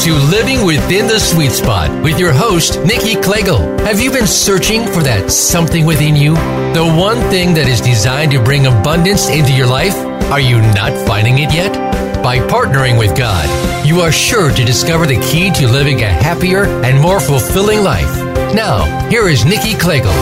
to Living Within the Sweet Spot with your host, Nikki Klegel. Have you been searching for that something within you? The one thing that is designed to bring abundance into your life? Are you not finding it yet? By partnering with God, you are sure to discover the key to living a happier and more fulfilling life. Now, here is Nikki Klegel.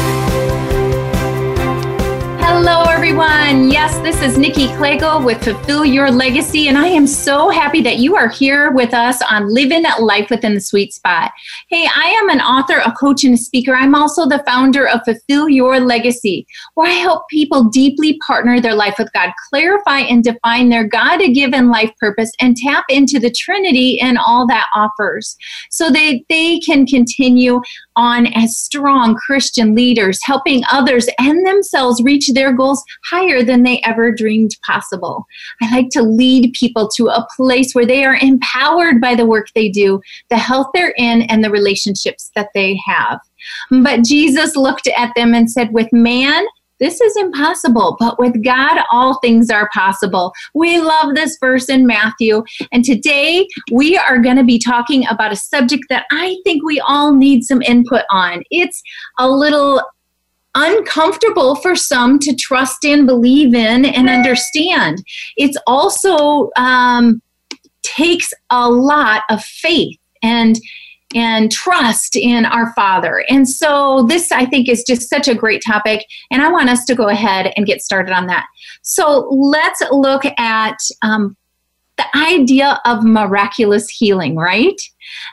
Hello, everyone. Yes, this is Nikki Klegel with Fulfill Your Legacy, and I am so happy that you are here with us on Living Life Within the Sweet Spot. Hey, I am an author, a coach, and a speaker. I'm also the founder of Fulfill Your Legacy, where I help people deeply partner their life with God, clarify and define their God given life purpose, and tap into the Trinity and all that offers so they, they can continue on as strong Christian leaders, helping others and themselves reach their goals higher than they ever dreamed possible. I like to lead people to a place where they are empowered by the work they do, the health they're in, and the relationships that they have. But Jesus looked at them and said, With man, this is impossible, but with God, all things are possible. We love this verse in Matthew. And today we are going to be talking about a subject that I think we all need some input on. It's a little uncomfortable for some to trust in, believe in, and understand. It's also um, takes a lot of faith and and trust in our Father. And so, this I think is just such a great topic, and I want us to go ahead and get started on that. So, let's look at um, the idea of miraculous healing, right?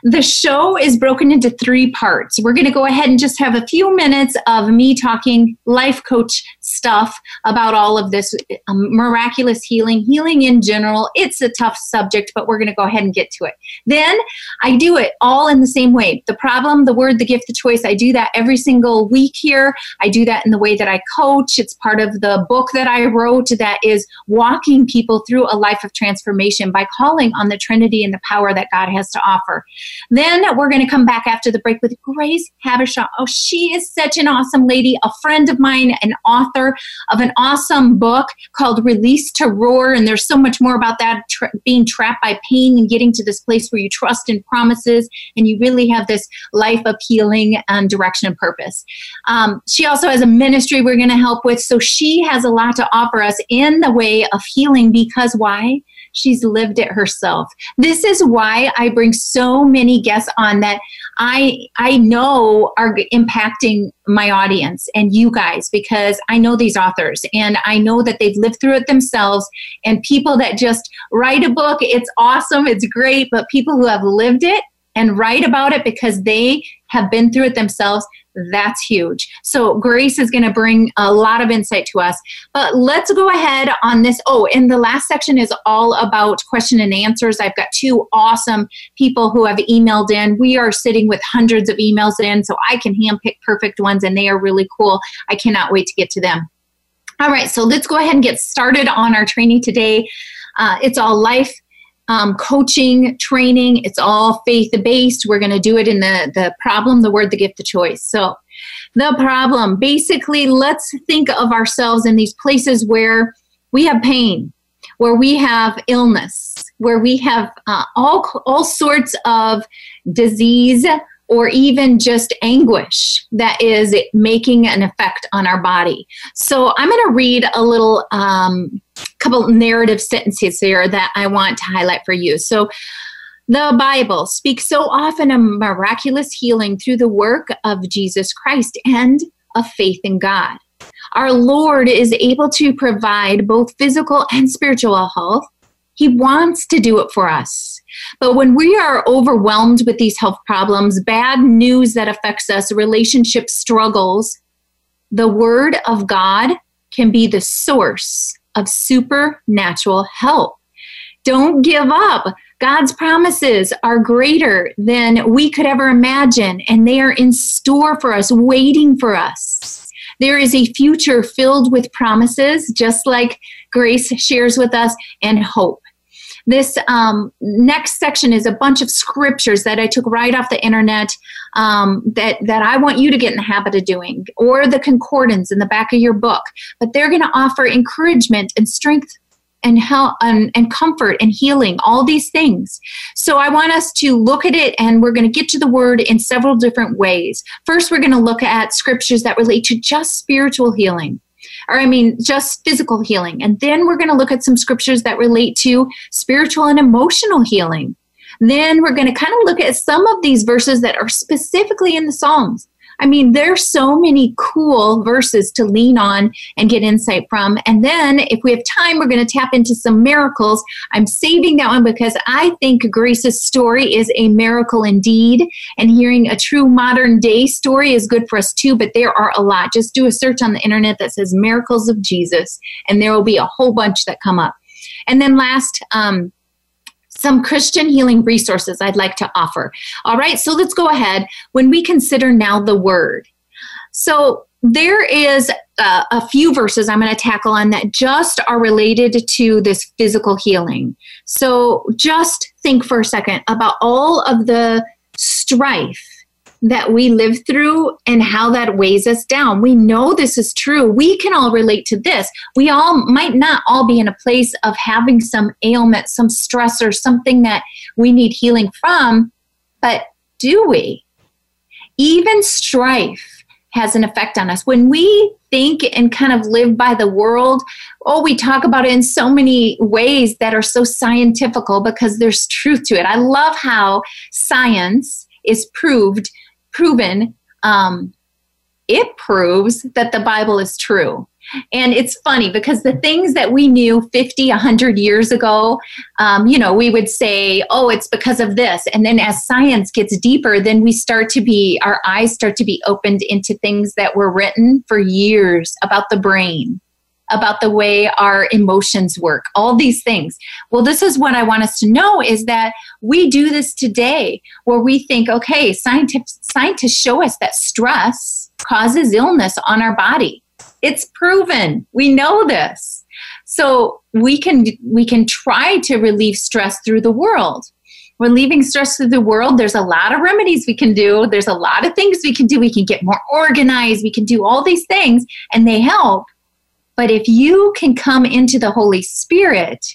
The show is broken into three parts. We're going to go ahead and just have a few minutes of me talking life coach stuff about all of this um, miraculous healing, healing in general. It's a tough subject, but we're going to go ahead and get to it. Then I do it all in the same way. The problem, the word, the gift, the choice. I do that every single week here. I do that in the way that I coach. It's part of the book that I wrote that is walking people through a life of transformation by calling on the Trinity and the power that God has to offer. Then we're going to come back after the break with Grace Habershaw. Oh, she is such an awesome lady, a friend of mine, an author of an awesome book called Release to Roar. And there's so much more about that tra- being trapped by pain and getting to this place where you trust in promises and you really have this life of healing and direction and purpose. Um, she also has a ministry we're going to help with. So she has a lot to offer us in the way of healing because why? She's lived it herself. This is why I bring so many guests on that I I know are impacting my audience and you guys because I know these authors and I know that they've lived through it themselves and people that just write a book it's awesome it's great but people who have lived it and write about it because they have been through it themselves that's huge. So, Grace is going to bring a lot of insight to us. But let's go ahead on this. Oh, and the last section is all about question and answers. I've got two awesome people who have emailed in. We are sitting with hundreds of emails in, so I can handpick perfect ones, and they are really cool. I cannot wait to get to them. All right, so let's go ahead and get started on our training today. Uh, it's all life um, coaching, training. It's all faith based. We're going to do it in the, the problem, the word, the gift, the choice. So, the problem basically, let's think of ourselves in these places where we have pain, where we have illness, where we have uh, all, all sorts of disease or even just anguish that is making an effect on our body. So I'm going to read a little um, couple narrative sentences here that I want to highlight for you. So the Bible speaks so often of miraculous healing through the work of Jesus Christ and of faith in God. Our Lord is able to provide both physical and spiritual health. He wants to do it for us. But when we are overwhelmed with these health problems, bad news that affects us, relationship struggles, the Word of God can be the source of supernatural help. Don't give up. God's promises are greater than we could ever imagine, and they are in store for us, waiting for us. There is a future filled with promises, just like Grace shares with us, and hope. This um, next section is a bunch of scriptures that I took right off the internet um, that, that I want you to get in the habit of doing, or the concordance in the back of your book. But they're going to offer encouragement and strength and help and, and comfort and healing all these things. So i want us to look at it and we're going to get to the word in several different ways. First we're going to look at scriptures that relate to just spiritual healing or I mean, just physical healing. And then we're going to look at some scriptures that relate to spiritual and emotional healing. Then we're going to kind of look at some of these verses that are specifically in the Psalms. I mean, there's so many cool verses to lean on and get insight from. And then, if we have time, we're going to tap into some miracles. I'm saving that one because I think Grace's story is a miracle indeed. And hearing a true modern day story is good for us too, but there are a lot. Just do a search on the internet that says miracles of Jesus, and there will be a whole bunch that come up. And then, last, um, some Christian healing resources I'd like to offer. All right, so let's go ahead when we consider now the word. So there is uh, a few verses I'm going to tackle on that just are related to this physical healing. So just think for a second about all of the strife that we live through and how that weighs us down. We know this is true. We can all relate to this. We all might not all be in a place of having some ailment, some stress, or something that we need healing from, but do we? Even strife has an effect on us. When we think and kind of live by the world, oh, we talk about it in so many ways that are so scientifical because there's truth to it. I love how science is proved proven, um, it proves that the Bible is true. And it's funny because the things that we knew 50, 100 years ago, um, you know, we would say, oh, it's because of this. And then as science gets deeper, then we start to be, our eyes start to be opened into things that were written for years about the brain about the way our emotions work, all these things. Well, this is what I want us to know is that we do this today where we think, okay, scientists, scientists show us that stress causes illness on our body. It's proven. We know this. So we can we can try to relieve stress through the world. Relieving stress through the world, there's a lot of remedies we can do. There's a lot of things we can do. We can get more organized. We can do all these things, and they help. But if you can come into the Holy Spirit,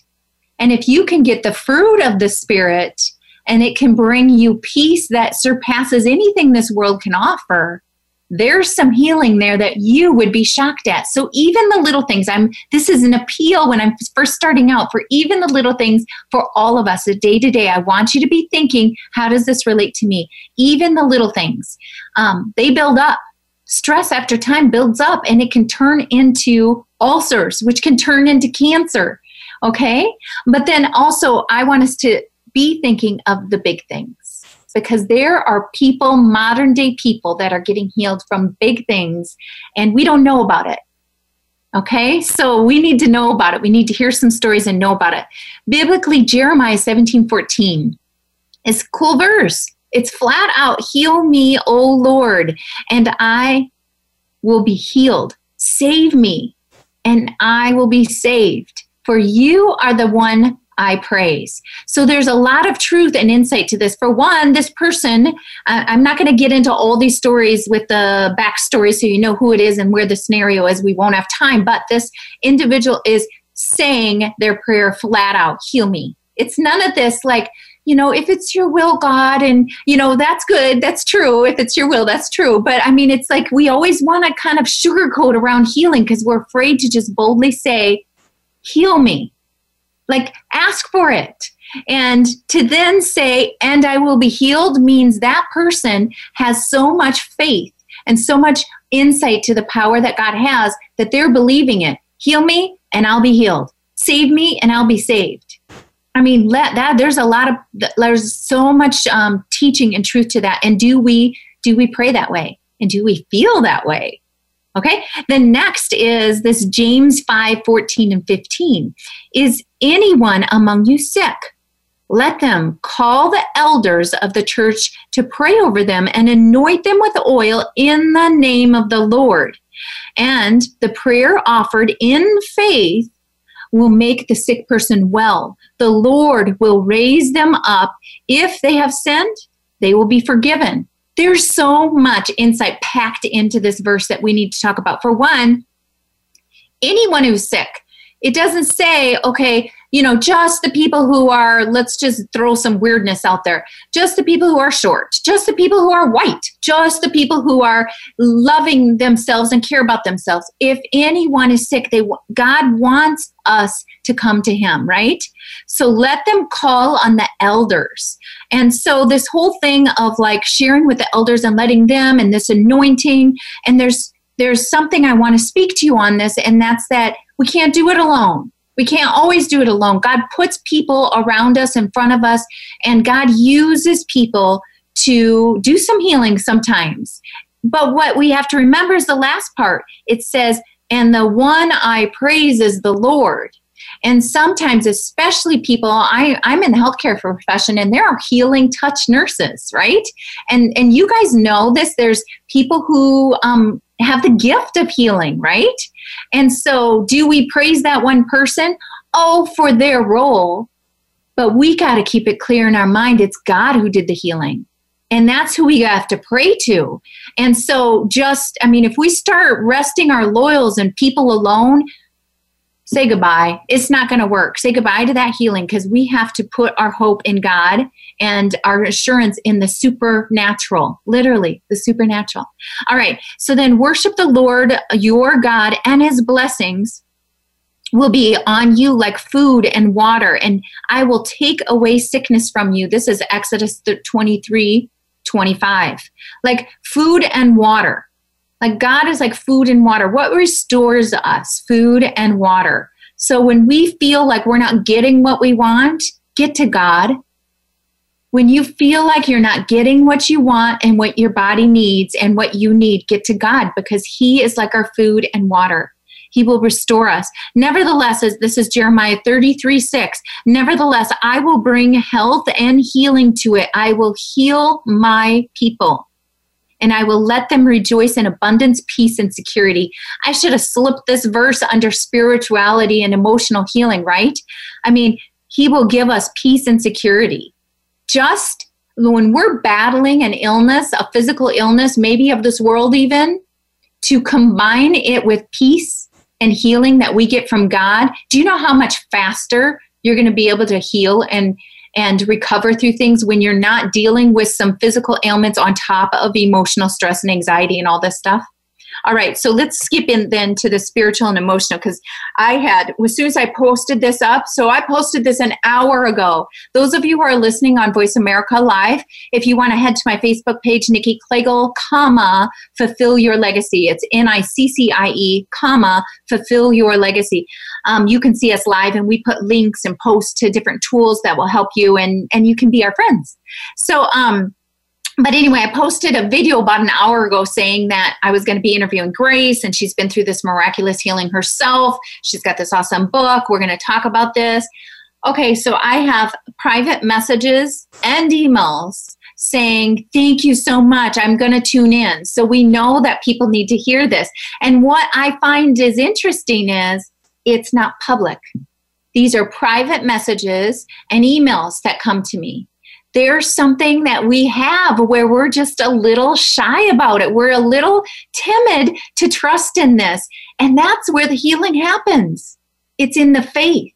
and if you can get the fruit of the Spirit, and it can bring you peace that surpasses anything this world can offer, there's some healing there that you would be shocked at. So even the little things, I'm this is an appeal when I'm first starting out for even the little things for all of us, a day to day. I want you to be thinking, how does this relate to me? Even the little things, um, they build up stress after time builds up and it can turn into ulcers, which can turn into cancer. Okay. But then also, I want us to be thinking of the big things because there are people, modern day people, that are getting healed from big things and we don't know about it. Okay, so we need to know about it. We need to hear some stories and know about it. Biblically, Jeremiah 17 14 is cool verse. It's flat out, heal me, O Lord, and I will be healed. Save me, and I will be saved. For you are the one I praise. So there's a lot of truth and insight to this. For one, this person, I'm not going to get into all these stories with the backstory so you know who it is and where the scenario is. We won't have time, but this individual is saying their prayer flat out heal me. It's none of this like, you know, if it's your will, God, and, you know, that's good. That's true. If it's your will, that's true. But I mean, it's like we always want to kind of sugarcoat around healing because we're afraid to just boldly say, heal me. Like, ask for it. And to then say, and I will be healed means that person has so much faith and so much insight to the power that God has that they're believing it. Heal me and I'll be healed. Save me and I'll be saved. I mean, let that there's a lot of there's so much um, teaching and truth to that. And do we do we pray that way? And do we feel that way? Okay. The next is this James 5 14 and 15. Is anyone among you sick? Let them call the elders of the church to pray over them and anoint them with oil in the name of the Lord. And the prayer offered in faith will make the sick person well. The Lord will raise them up. If they have sinned, they will be forgiven. There's so much insight packed into this verse that we need to talk about. For one, anyone who's sick, It doesn't say, okay, you know, just the people who are, let's just throw some weirdness out there, just the people who are short, just the people who are white, just the people who are loving themselves and care about themselves. If anyone is sick, they God wants us to come to him, right? So let them call on the elders. And so this whole thing of like sharing with the elders and letting them and this anointing and there's there's something I want to speak to you on this and that's that we can't do it alone we can't always do it alone. God puts people around us, in front of us, and God uses people to do some healing sometimes. But what we have to remember is the last part. It says, and the one I praise is the Lord. And sometimes, especially people, I, I'm in the healthcare profession and there are healing touch nurses, right? And and you guys know this. There's people who um, have the gift of healing, right? And so, do we praise that one person? Oh, for their role. But we got to keep it clear in our mind it's God who did the healing. And that's who we have to pray to. And so, just, I mean, if we start resting our loyals and people alone, say goodbye. It's not going to work. Say goodbye to that healing because we have to put our hope in God and our assurance in the supernatural, literally, the supernatural. All right. So then worship the Lord your God and his blessings will be on you like food and water, and I will take away sickness from you. This is Exodus 23 25. Like food and water. Like God is like food and water. What restores us? Food and water. So when we feel like we're not getting what we want, get to God. When you feel like you're not getting what you want and what your body needs and what you need, get to God because He is like our food and water. He will restore us. Nevertheless, as this is Jeremiah 33 6, nevertheless, I will bring health and healing to it. I will heal my people and I will let them rejoice in abundance, peace, and security. I should have slipped this verse under spirituality and emotional healing, right? I mean, He will give us peace and security. Just when we're battling an illness, a physical illness, maybe of this world, even, to combine it with peace and healing that we get from God, do you know how much faster you're going to be able to heal and and recover through things when you're not dealing with some physical ailments on top of emotional stress and anxiety and all this stuff. All right, so let's skip in then to the spiritual and emotional because I had, as soon as I posted this up, so I posted this an hour ago. Those of you who are listening on Voice America Live, if you want to head to my Facebook page, Nikki Klegel, comma, fulfill your legacy. It's N I C C I E, comma, fulfill your legacy. Um, you can see us live and we put links and posts to different tools that will help you and, and you can be our friends. So, um, but anyway, I posted a video about an hour ago saying that I was going to be interviewing Grace, and she's been through this miraculous healing herself. She's got this awesome book. We're going to talk about this. Okay, so I have private messages and emails saying, Thank you so much. I'm going to tune in. So we know that people need to hear this. And what I find is interesting is it's not public. These are private messages and emails that come to me there's something that we have where we're just a little shy about it. We're a little timid to trust in this. And that's where the healing happens. It's in the faith.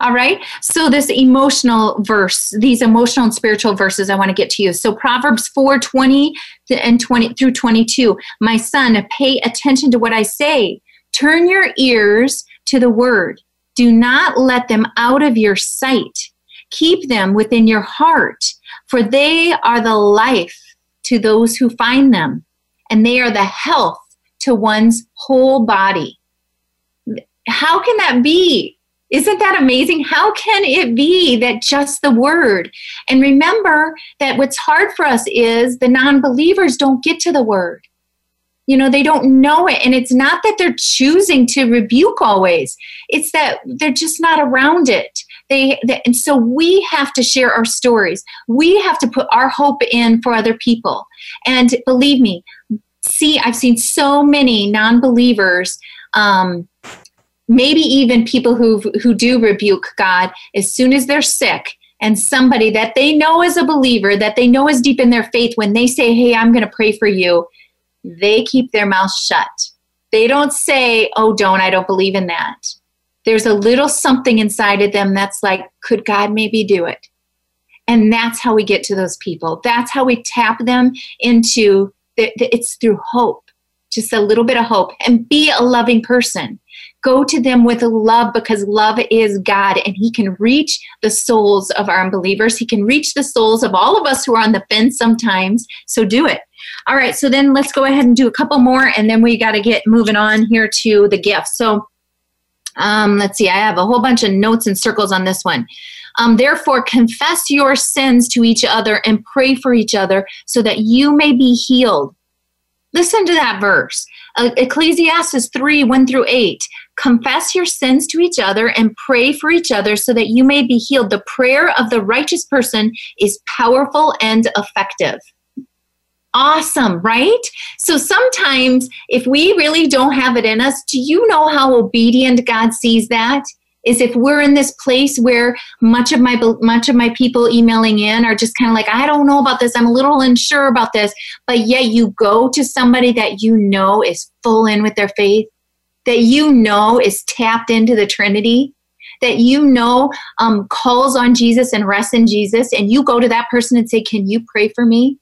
All right. So this emotional verse, these emotional and spiritual verses I want to get to you. So Proverbs 4 20 and 20 through 22. My son, pay attention to what I say. Turn your ears to the word. Do not let them out of your sight Keep them within your heart, for they are the life to those who find them, and they are the health to one's whole body. How can that be? Isn't that amazing? How can it be that just the word? And remember that what's hard for us is the non believers don't get to the word. You know, they don't know it. And it's not that they're choosing to rebuke always, it's that they're just not around it. They, they, and so we have to share our stories. We have to put our hope in for other people. And believe me see i've seen so many non-believers um, maybe even people who who do rebuke god as soon as they're sick and somebody that they know is a believer that they know is deep in their faith when they say hey i'm going to pray for you they keep their mouth shut they don't say oh don't i don't believe in that there's a little something inside of them that's like, could God maybe do it? And that's how we get to those people. That's how we tap them into the, the, it's through hope, just a little bit of hope, and be a loving person. Go to them with love because love is God and He can reach the souls of our unbelievers. He can reach the souls of all of us who are on the fence sometimes. So do it. All right, so then let's go ahead and do a couple more and then we got to get moving on here to the gifts. So um, let's see, I have a whole bunch of notes and circles on this one. Um, Therefore, confess your sins to each other and pray for each other so that you may be healed. Listen to that verse. Uh, Ecclesiastes 3 1 through 8. Confess your sins to each other and pray for each other so that you may be healed. The prayer of the righteous person is powerful and effective awesome, right? So sometimes if we really don't have it in us, do you know how obedient God sees that? Is if we're in this place where much of my much of my people emailing in are just kind of like I don't know about this I'm a little unsure about this but yet you go to somebody that you know is full in with their faith that you know is tapped into the Trinity that you know um, calls on Jesus and rests in Jesus, and you go to that person and say, Can you pray for me?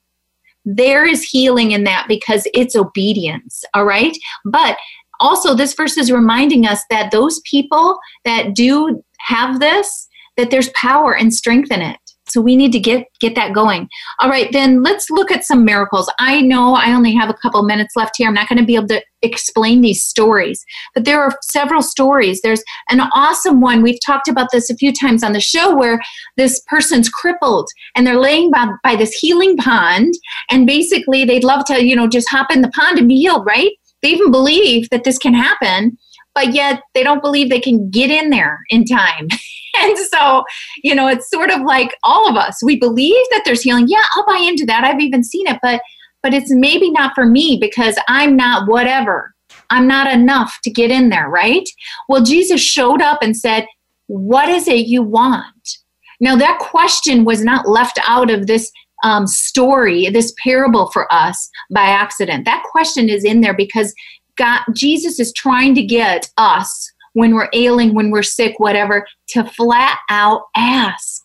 There is healing in that because it's obedience, all right? But also, this verse is reminding us that those people that do have this, that there's power and strength in it. So we need to get get that going. All right, then let's look at some miracles. I know I only have a couple minutes left here. I'm not going to be able to explain these stories, but there are several stories. There's an awesome one. We've talked about this a few times on the show where this person's crippled and they're laying by, by this healing pond and basically they'd love to, you know, just hop in the pond and be healed, right? They even believe that this can happen but yet they don't believe they can get in there in time. and so, you know, it's sort of like all of us. We believe that there's healing. Yeah, I'll buy into that. I've even seen it, but but it's maybe not for me because I'm not whatever. I'm not enough to get in there, right? Well, Jesus showed up and said, "What is it you want?" Now, that question was not left out of this um, story, this parable for us by accident. That question is in there because God, Jesus is trying to get us when we're ailing, when we're sick, whatever, to flat out ask,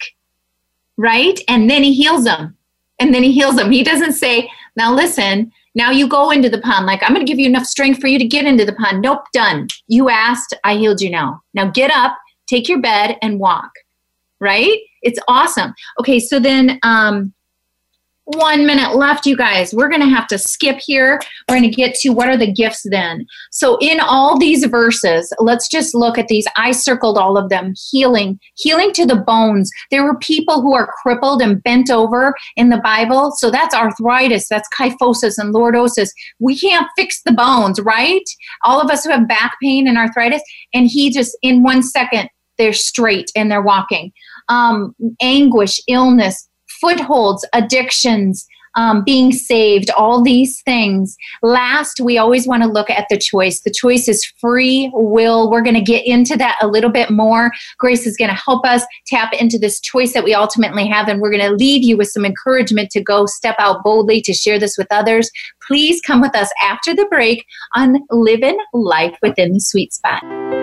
right? And then he heals them. And then he heals them. He doesn't say, now listen, now you go into the pond. Like, I'm going to give you enough strength for you to get into the pond. Nope, done. You asked, I healed you now. Now get up, take your bed, and walk, right? It's awesome. Okay, so then um, one minute left, you guys. We're going to have to skip here. We're going to get to what are the gifts then. So, in all these verses, let's just look at these. I circled all of them healing, healing to the bones. There were people who are crippled and bent over in the Bible. So, that's arthritis, that's kyphosis and lordosis. We can't fix the bones, right? All of us who have back pain and arthritis, and he just in one second, they're straight and they're walking. Um, anguish, illness, footholds, addictions, um, being saved, all these things. Last, we always want to look at the choice. The choice is free will. We're going to get into that a little bit more. Grace is going to help us tap into this choice that we ultimately have, and we're going to leave you with some encouragement to go step out boldly to share this with others. Please come with us after the break on Living Life Within the Sweet Spot.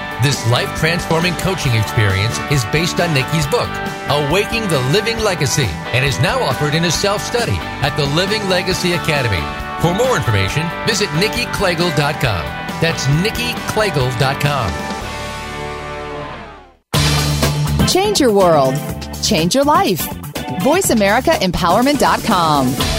this life transforming coaching experience is based on Nikki's book, Awaking the Living Legacy, and is now offered in a self study at the Living Legacy Academy. For more information, visit nikkiklegel.com. That's nikkiklegel.com. Change your world. Change your life. VoiceAmericaEmpowerment.com.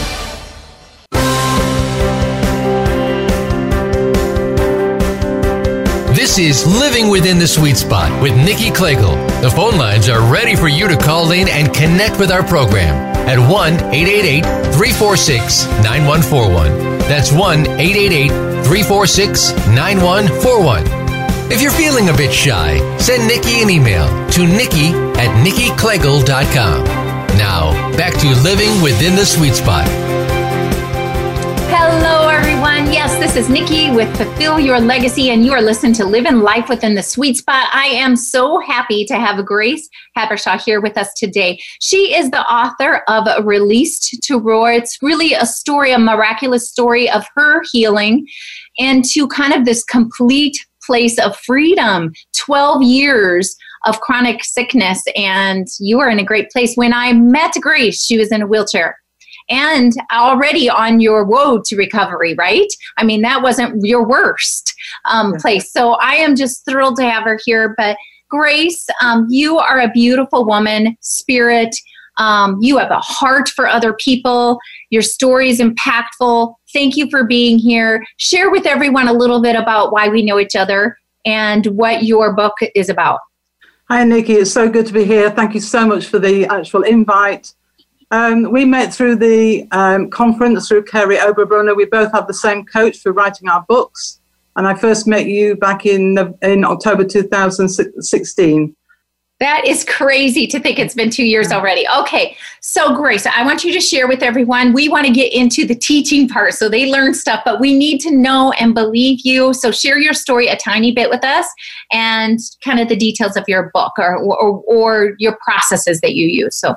This is Living Within the Sweet Spot with Nikki Klegel. The phone lines are ready for you to call in and connect with our program at 1 888 346 9141. That's 1 888 346 9141. If you're feeling a bit shy, send Nikki an email to nikki at nikkiklegel.com. Now, back to Living Within the Sweet Spot. Hello, everyone. Yes, this is Nikki with Fulfill Your Legacy, and you are listening to Living Life Within the Sweet Spot. I am so happy to have Grace Habershaw here with us today. She is the author of Released to Roar. It's really a story, a miraculous story of her healing and to kind of this complete place of freedom. 12 years of chronic sickness, and you are in a great place. When I met Grace, she was in a wheelchair and already on your road to recovery, right? I mean, that wasn't your worst um, place. So I am just thrilled to have her here. But Grace, um, you are a beautiful woman, spirit. Um, you have a heart for other people. Your story is impactful. Thank you for being here. Share with everyone a little bit about why we know each other and what your book is about. Hi, Nikki. It's so good to be here. Thank you so much for the actual invite. Um, we met through the um, conference through Kary Oberbrunner. We both have the same coach for writing our books. And I first met you back in, in October 2016. That is crazy to think it's been two years already. Okay, so Grace, I want you to share with everyone. We want to get into the teaching part so they learn stuff, but we need to know and believe you. So share your story a tiny bit with us and kind of the details of your book or, or, or your processes that you use. So,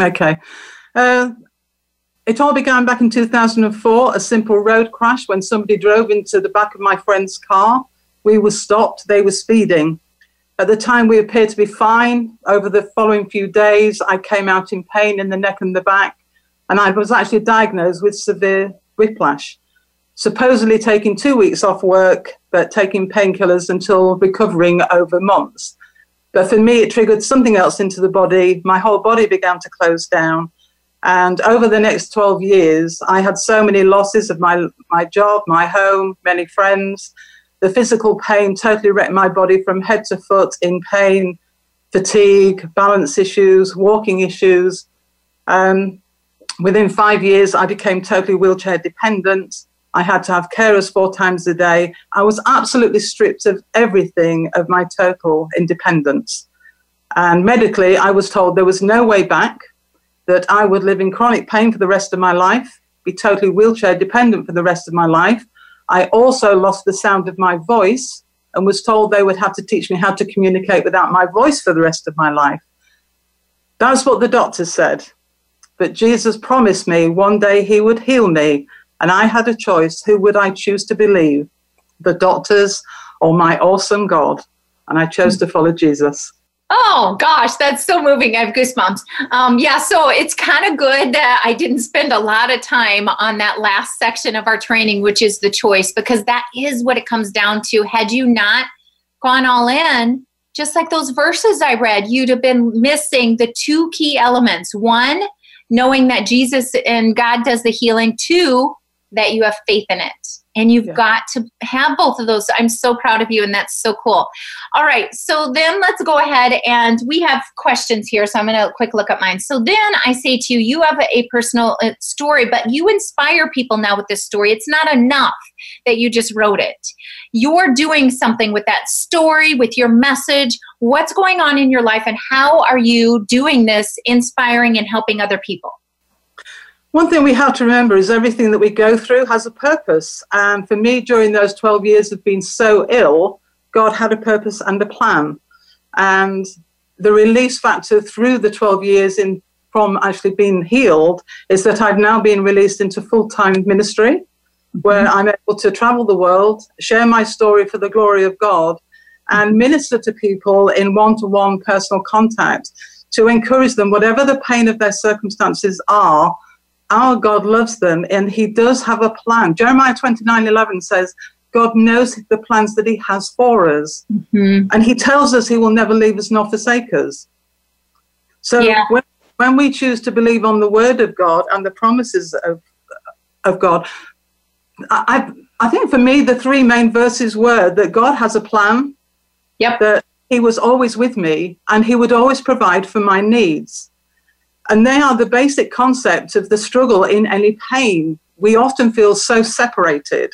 okay. Uh, it all began back in 2004, a simple road crash when somebody drove into the back of my friend's car. We were stopped, they were speeding. At the time, we appeared to be fine. Over the following few days, I came out in pain in the neck and the back, and I was actually diagnosed with severe whiplash. Supposedly taking two weeks off work, but taking painkillers until recovering over months. But for me, it triggered something else into the body. My whole body began to close down. And over the next 12 years, I had so many losses of my, my job, my home, many friends the physical pain totally wrecked my body from head to foot in pain, fatigue, balance issues, walking issues. Um, within five years, I became totally wheelchair dependent. I had to have carers four times a day. I was absolutely stripped of everything of my total independence. And medically, I was told there was no way back, that I would live in chronic pain for the rest of my life, be totally wheelchair dependent for the rest of my life, I also lost the sound of my voice and was told they would have to teach me how to communicate without my voice for the rest of my life. That's what the doctors said. But Jesus promised me one day he would heal me, and I had a choice. Who would I choose to believe? The doctors or my awesome God? And I chose to follow Jesus. Oh gosh, that's so moving. I have goosebumps. Um, yeah, so it's kind of good that I didn't spend a lot of time on that last section of our training, which is the choice, because that is what it comes down to. Had you not gone all in, just like those verses I read, you'd have been missing the two key elements. One, knowing that Jesus and God does the healing. Two, that you have faith in it. And you've yeah. got to have both of those. I'm so proud of you and that's so cool. All right so then let's go ahead and we have questions here so i'm going to quick look at mine. So then i say to you you have a personal uh, story but you inspire people now with this story. It's not enough that you just wrote it. You're doing something with that story with your message. What's going on in your life and how are you doing this inspiring and helping other people one thing we have to remember is everything that we go through has a purpose. And for me, during those 12 years of being so ill, God had a purpose and a plan. And the release factor through the 12 years in from actually being healed is that I've now been released into full time ministry where mm-hmm. I'm able to travel the world, share my story for the glory of God, and minister to people in one to one personal contact to encourage them, whatever the pain of their circumstances are, our God loves them and he does have a plan. Jeremiah 29 11 says, God knows the plans that He has for us. Mhm. And He tells us He will never leave us nor forsake us. So Yeah. when, when we choose to believe on the Word of God and the promises of, of God, I, I I think for me, the three main verses were that God has a plan, Yep. that He was always with me, and He would always provide for my needs. And they are the basic concepts of the struggle in any pain. We often feel so separated.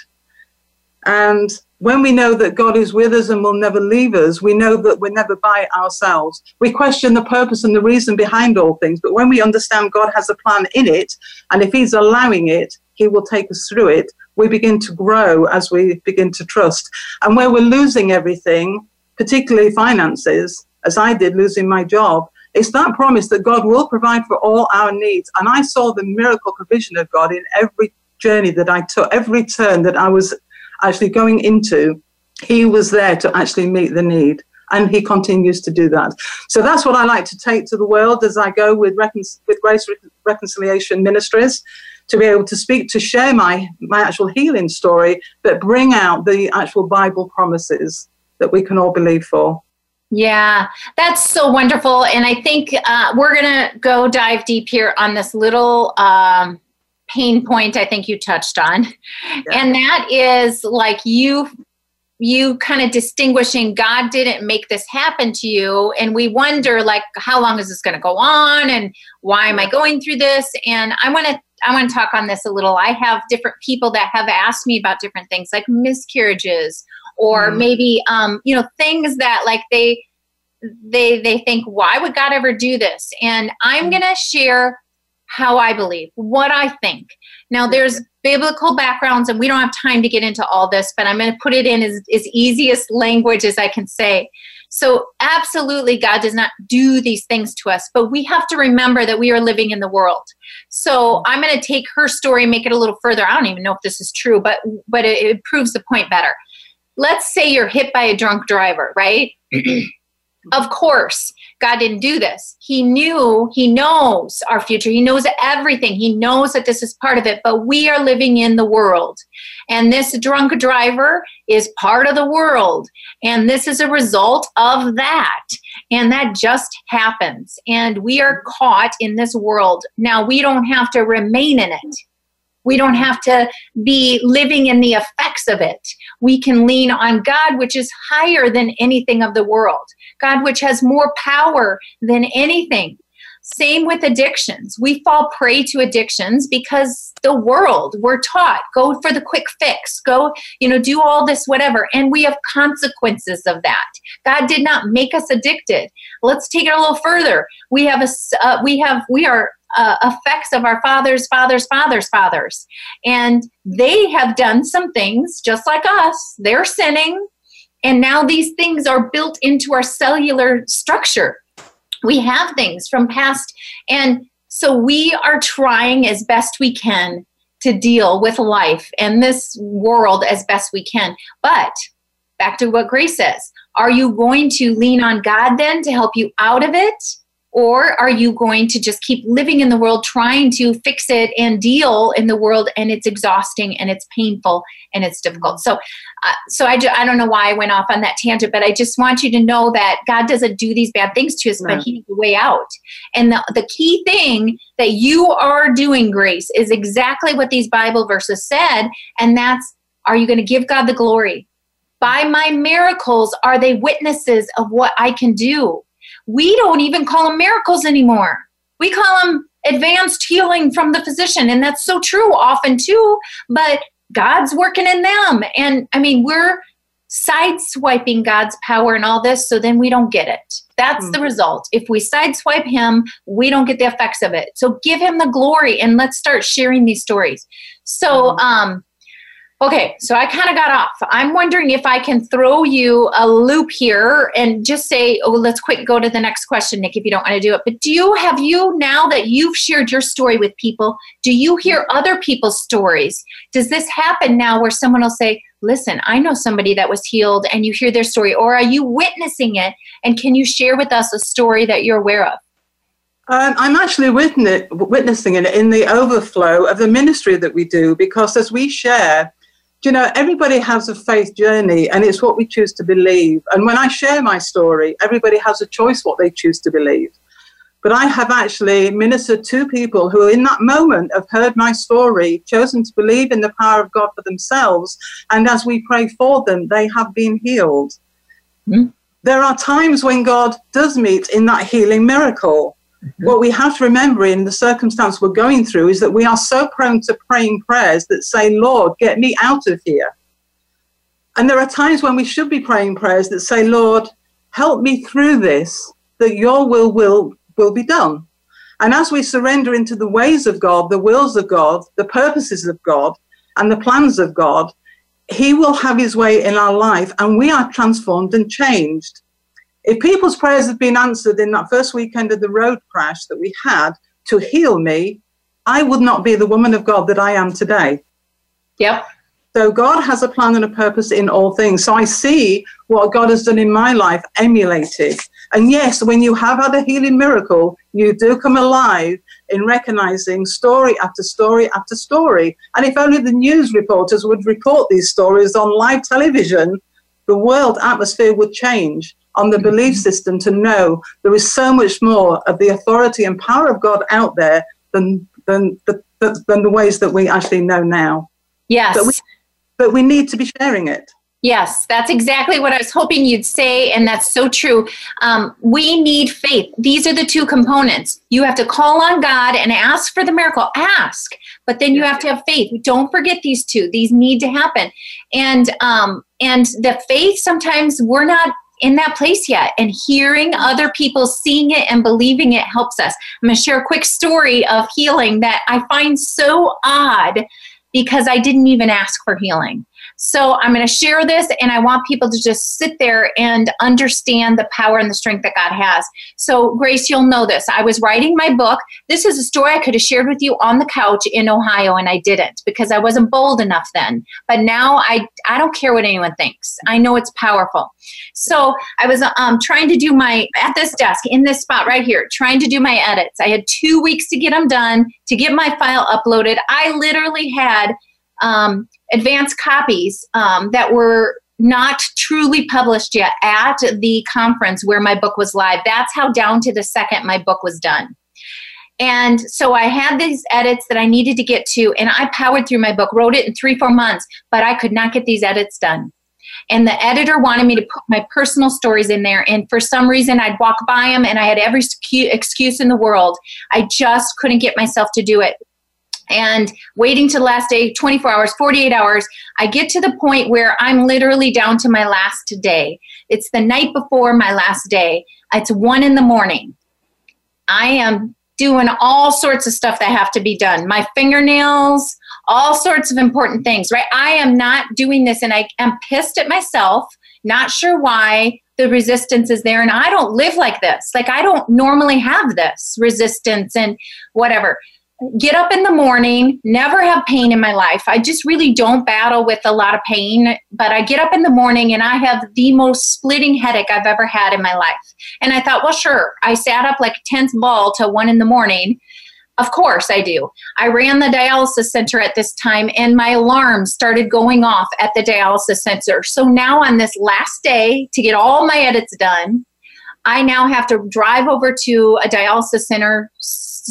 And when we know that God is with us and will never leave us, we know that we're never by ourselves. We question the purpose and the reason behind all things. But when we understand God has a plan in it, and if He's allowing it, He will take us through it, we begin to grow as we begin to trust. And where we're losing everything, particularly finances, as I did losing my job, it's that promise that God will provide for all our needs. And I saw the miracle provision of God in every journey that I took, every turn that I was actually going into, He was there to actually meet the need. And He continues to do that. So that's what I like to take to the world as I go with, recon- with Grace Re- Reconciliation Ministries to be able to speak, to share my, my actual healing story, but bring out the actual Bible promises that we can all believe for. Yeah, that's so wonderful. And I think uh, we're going to go dive deep here on this little um, pain point I think you touched on. And that is like you you kind of distinguishing God didn't make this happen to you and we wonder like how long is this going to go on and why am I going through this and I want to I want to talk on this a little. I have different people that have asked me about different things like miscarriages or Mm. maybe um, you know things that like they they they think why would god ever do this? And i'm going to share how i believe what i think. Now there's biblical backgrounds and we don't have time to get into all this but i'm going to put it in as, as easiest language as i can say. So absolutely god does not do these things to us but we have to remember that we are living in the world. So i'm going to take her story and make it a little further. I don't even know if this is true but but it, it proves the point better let's say you're hit by a drunk driver right of course, God didn't do this. He knew, He knows our future. He knows everything. He knows that this is part of it, but we are living in the world. And this drunk driver is part of the world. And this is a result of that. And that just happens. And we are caught in this world. Now, we don't have to remain in it. We don't have to be living in the effects of it. We can lean on God, which is higher than anything of the world. God, which has more power than anything. Same with addictions. We fall prey to addictions because the world, we're taught, go for the quick fix, go, you know, do all this, whatever. And we have consequences of that. God did not make us addicted. Let's take it a little further. We have a, uh, we have, we are uh, effects of our fathers, fathers, fathers, fathers. And they have done some things just like us. They're sinning. And now these things are built into our cellular structure. We have things from past. And so we are trying as best we can to deal with life and this world as best we can. But back to what Grace says are you going to lean on God then to help you out of it? Or are you going to just keep living in the world trying to fix it and deal in the world and it's exhausting and it's painful and it's difficult? So, uh, so I, ju- I don't know why I went off on that tangent, but I just want you to know that God doesn't do these bad things to us, but He has a way out. And the, the key thing that you are doing, Grace, is exactly what these Bible verses said, and that's are you going to give God the glory? By my miracles, are they witnesses of what I can do? We don't even call them miracles anymore. We call them advanced healing from the physician. And that's so true often too, but God's working in them. And I mean, we're sideswiping God's power and all this, so then we don't get it. That's the result. If we sideswipe Him, we don't get the effects of it. So give Him the glory and let's start sharing these stories. So, um, Okay, so I kind of got off. I'm wondering if I can throw you a loop here and just say, oh, let's quick go to the next question, Nick, if you don't want to do it. But do you have you now that you've shared your story with people, do you hear other people's stories? Does this happen now where someone will say, listen, I know somebody that was healed and you hear their story, or are you witnessing it? And can you share with us a story that you're aware of? Um, I'm actually witness- witnessing it in the overflow of the ministry that we do because as we share, you know, everybody has a faith journey and it's what we choose to believe. And when I share my story, everybody has a choice what they choose to believe. But I have actually ministered to people who, in that moment, have heard my story, chosen to believe in the power of God for themselves. And as we pray for them, they have been healed. Mm-hmm. There are times when God does meet in that healing miracle. Mm-hmm. What we have to remember in the circumstance we're going through is that we are so prone to praying prayers that say, Lord, get me out of here. And there are times when we should be praying prayers that say, Lord, help me through this, that your will will, will be done. And as we surrender into the ways of God, the wills of God, the purposes of God, and the plans of God, He will have His way in our life and we are transformed and changed. If people's prayers had been answered in that first weekend of the road crash that we had to heal me, I would not be the woman of God that I am today. Yep. So God has a plan and a purpose in all things. So I see what God has done in my life emulated. And yes, when you have had a healing miracle, you do come alive in recognizing story after story after story. And if only the news reporters would report these stories on live television, the world atmosphere would change on the belief system to know there is so much more of the authority and power of God out there than than the, than the ways that we actually know now. Yes. But we, but we need to be sharing it. Yes, that's exactly what I was hoping you'd say, and that's so true. Um, we need faith. These are the two components. You have to call on God and ask for the miracle. Ask, but then you have to have faith. Don't forget these two. These need to happen, and um, and the faith. Sometimes we're not in that place yet and hearing other people seeing it and believing it helps us. I'm going to share a quick story of healing that I find so odd because I didn't even ask for healing. So I'm going to share this and I want people to just sit there and understand the power and the strength that God has. So, Grace, you'll know this. I was writing my book. This is a story I could have shared with you on the couch in Ohio and I didn't because I wasn't bold enough then. But now I, I don't care what anyone thinks. I know it's powerful. So I was um, trying to do my, at this desk, in this spot right here, trying to do my edits. I had two weeks to get them done, to get my file uploaded. I literally had um, advanced copies um, that were not truly published yet at the conference where my book was live. That's how down to the second my book was done. And so I had these edits that I needed to get to, and I powered through my book, wrote it in three, four months, but I could not get these edits done. And the editor wanted me to put my personal stories in there. And for some reason, I'd walk by them and I had every excuse in the world. I just couldn't get myself to do it and waiting to the last day 24 hours 48 hours i get to the point where i'm literally down to my last day. It's the night before my last day. It's one in the morning. I am doing all sorts of stuff that have to be done. My fingernails all sorts of important things right? I am not doing this and i am pissed at myself not sure why the resistance is there and i don't live like this. Like i don't normally have this resistance and whatever get up in the morning, never have pain in my life. I just really don't battle with a lot of pain, but I get up in the morning and I have the most splitting headache I've ever had in my life. And I thought, well, sure. I sat up like a tense ball till one in the morning. Of course, I do. I ran the dialysis center at this time, and my alarm started going off at the dialysis center. So now, on this last day to get all my edits done, I now have to drive over to a dialysis center,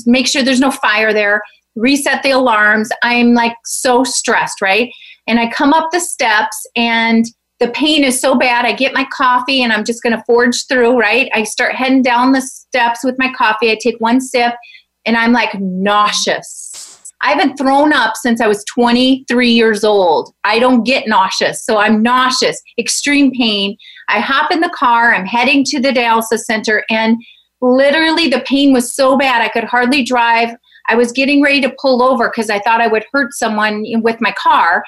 make sure there's no fire there, reset the alarms. I'm like so stressed, right? And I come up the steps and the pain is so bad. I get my coffee and I'm just going to forge through, right? I start heading down the steps with my coffee. I take one sip and I'm like nauseous. I haven't thrown up since I was 23 years old. I don't get nauseous. So I'm nauseous, extreme pain. I hop in the car, I'm heading to the dialysis center, and literally the pain was so bad I could hardly drive. I was getting ready to pull over because I thought I would hurt someone with my car.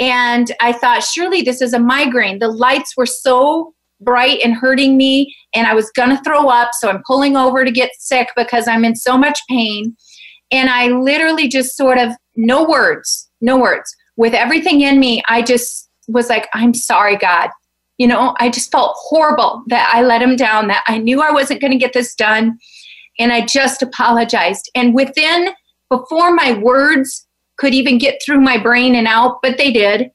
And I thought, surely this is a migraine. The lights were so bright and hurting me, and I was going to throw up. So I'm pulling over to get sick because I'm in so much pain. And I literally just sort of, no words, no words. With everything in me, I just was like, I'm sorry, God you know, I just felt horrible that I let him down, that I knew I wasn't going to get this done. And I just apologized. And within, before my words could even get through my brain and out, but they did,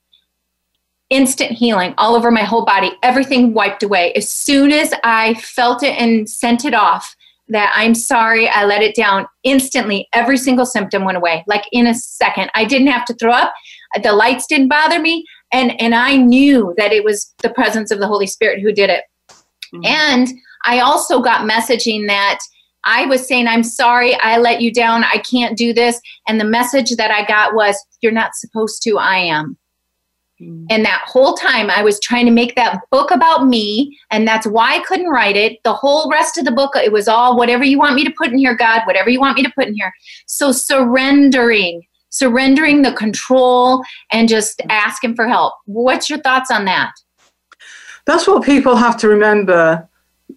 instant healing all over my whole body, everything wiped away. As soon as I felt it and sent it off, that I'm sorry, I let it down instantly. Every single symptom went away, like in a second. I didn't have to throw up. The lights didn't bother me. And, and I knew that it was the presence of the Holy Spirit who did it. Mm-hmm. And I also got messaging that I was saying, I'm sorry, I let you down. I can't do this. And the message that I got was, You're not supposed to, I am. Mm. And that whole time I was trying to make that book about me, and that's why I couldn't write it. The whole rest of the book, it was all whatever you want me to put in here, God, whatever you want me to put in here. So surrendering, surrendering the control and just asking for help. What's your thoughts on that? That's what people have to remember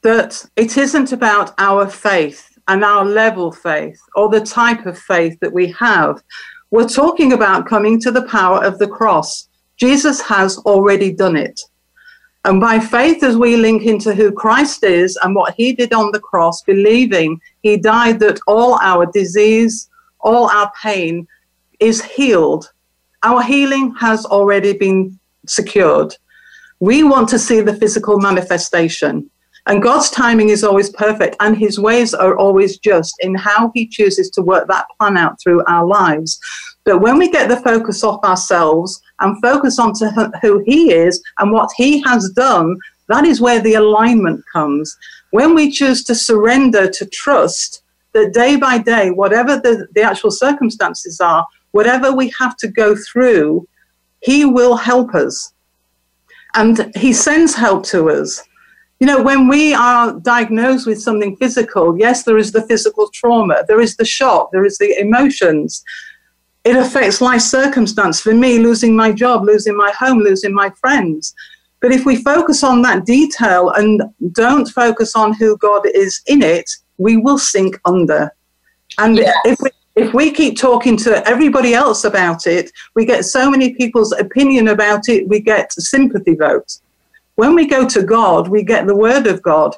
that it isn't about our faith and our level faith or the type of faith that we have. We're talking about coming to the power of the cross Jesus has already done it. And by faith, as we link into who Christ is and what he did on the cross, believing he died that all our disease, all our pain is healed, our healing has already been secured. We want to see the physical manifestation. And God's timing is always perfect, and his ways are always just in how he chooses to work that plan out through our lives. But when we get the focus off ourselves and focus on to who He is and what He has done, that is where the alignment comes. When we choose to surrender to trust that day by day, whatever the, the actual circumstances are, whatever we have to go through, He will help us. And He sends help to us. You know, when we are diagnosed with something physical, yes, there is the physical trauma, there is the shock, there is the emotions, it affects life circumstance. For me, losing my job, losing my home, losing my friends. But if we focus on that detail and don't focus on who God is in it, we will sink under. And yes. if we if we keep talking to everybody else about it, we get so many people's opinion about it, we get sympathy votes. When we go to God, we get the word of God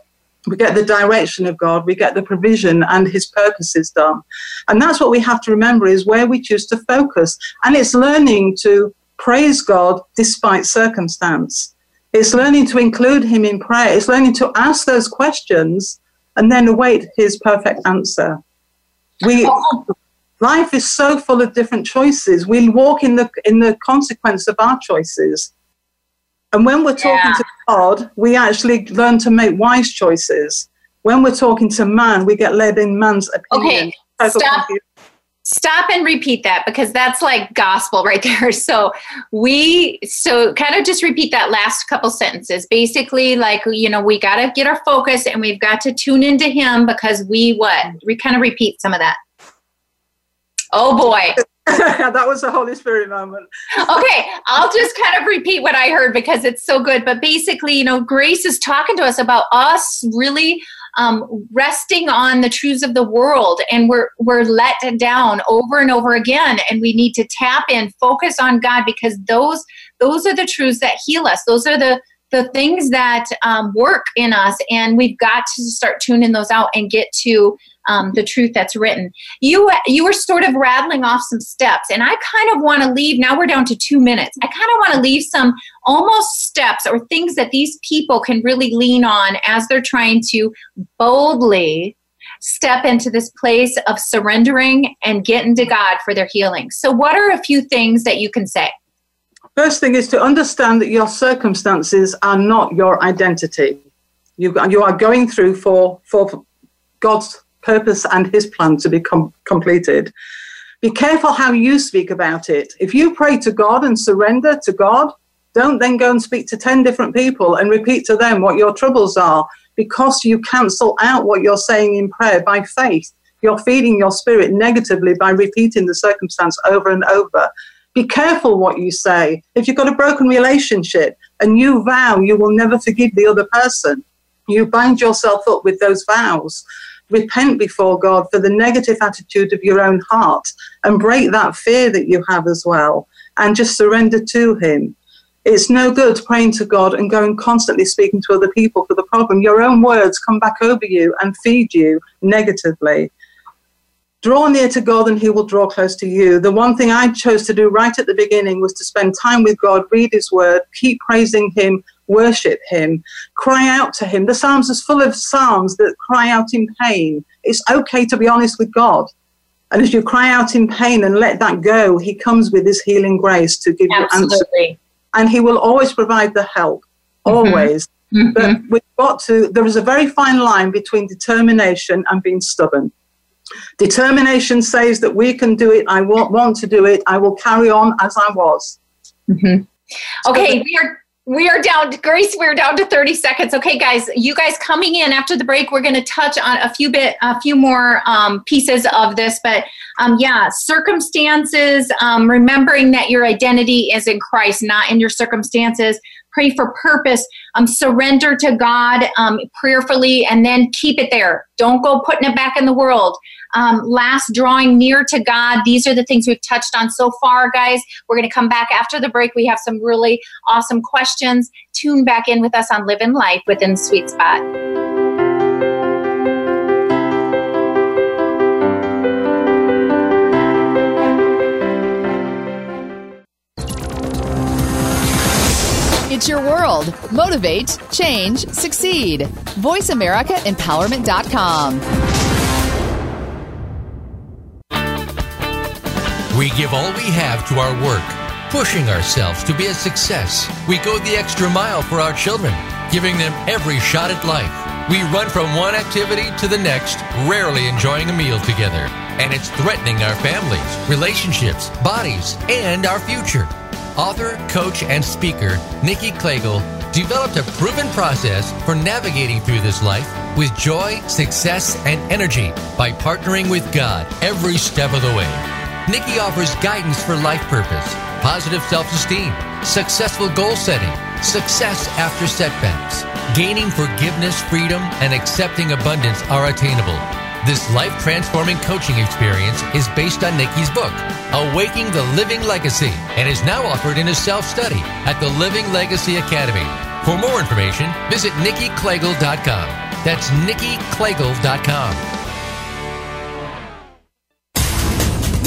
we get the direction of God, we get the provision and his purposes done. And that's what we have to remember is where we choose to focus. And it's learning to praise God despite circumstance. It's learning to include him in prayer. It's learning to ask those questions and then await his perfect answer. We oh, life is so full of different choices. We walk in the in the consequence of our choices. And when we're talking yeah. to God, we actually learn to make wise choices. When we're talking to man, we get led in man's opinion. Okay, stop. Stop and repeat that because that's like gospel right there. So we so kind of just repeat that last couple sentences. Basically, like you know, we got to get our focus and we've got to tune into Him because we what we kind of repeat some of that. Oh boy. that was a Holy Spirit moment. okay, I'll just kind of repeat what I heard because it's so good. But basically, you know, Grace is talking to us about us really um, resting on the truths of the world, and we're we're let down over and over again, and we need to tap in, focus on God because those those are the truths that heal us. Those are the the things that um, work in us, and we've got to start tuning those out and get to um, the truth that's written. You you were sort of rattling off some steps, and I kind of want to leave. Now we're down to two minutes. I kind of want to leave some almost steps or things that these people can really lean on as they're trying to boldly step into this place of surrendering and getting to God for their healing. So, what are a few things that you can say? First thing is to understand that your circumstances are not your identity. You, you are going through for, for God's purpose and his plan to be com- completed. Be careful how you speak about it. If you pray to God and surrender to God, don't then go and speak to 10 different people and repeat to them what your troubles are because you cancel out what you're saying in prayer by faith. You're feeding your spirit negatively by repeating the circumstance over and over. Be careful what you say. If you've got a broken relationship and you vow you will never forgive the other person, you bind yourself up with those vows. Repent before God for the negative attitude of your own heart and break that fear that you have as well and just surrender to Him. It's no good praying to God and going constantly speaking to other people for the problem. Your own words come back over you and feed you negatively. draw near to God and he will draw close to you. The one thing I chose to do right at the beginning was to spend time with God, read his word, keep praising him, worship him, cry out to him. The Psalms is full of psalms that cry out in pain. It's okay to be honest with God. And as you cry out in pain and let that go, he comes with his healing grace to give Absolutely. you answers. And he will always provide the help. Mm-hmm. Always. Mhm. But we've got to, there is a very fine line between determination and being stubborn. Determination says that we can do it, I want, want to do it, I will carry on as I was. Mhm. Okay, we are we are down Grace. We're down to 30 seconds. Okay, guys, you guys coming in after the break, we're going to touch on a few bit, a few more um, pieces of this. But um, yeah, circumstances. Um, remembering that your identity is in Christ, not in your circumstances. Pray for purpose. Um, surrender to God um, prayerfully, and then keep it there. Don't go putting it back in the world. Um, last, drawing near to God. These are the things we've touched on so far, guys. We're going to come back after the break. We have some really awesome questions. Tune back in with us on Living Life within Sweet Spot. It's your world. Motivate, change, succeed. VoiceAmericaEmpowerment.com. We give all we have to our work, pushing ourselves to be a success. We go the extra mile for our children, giving them every shot at life. We run from one activity to the next, rarely enjoying a meal together. And it's threatening our families, relationships, bodies, and our future. Author, coach, and speaker Nikki Klegel developed a proven process for navigating through this life with joy, success, and energy by partnering with God every step of the way. Nikki offers guidance for life purpose, positive self esteem, successful goal setting, success after setbacks, gaining forgiveness, freedom, and accepting abundance are attainable. This life transforming coaching experience is based on Nikki's book, Awaking the Living Legacy, and is now offered in a self study at the Living Legacy Academy. For more information, visit NikkiKlegel.com. That's NikkiKlegel.com.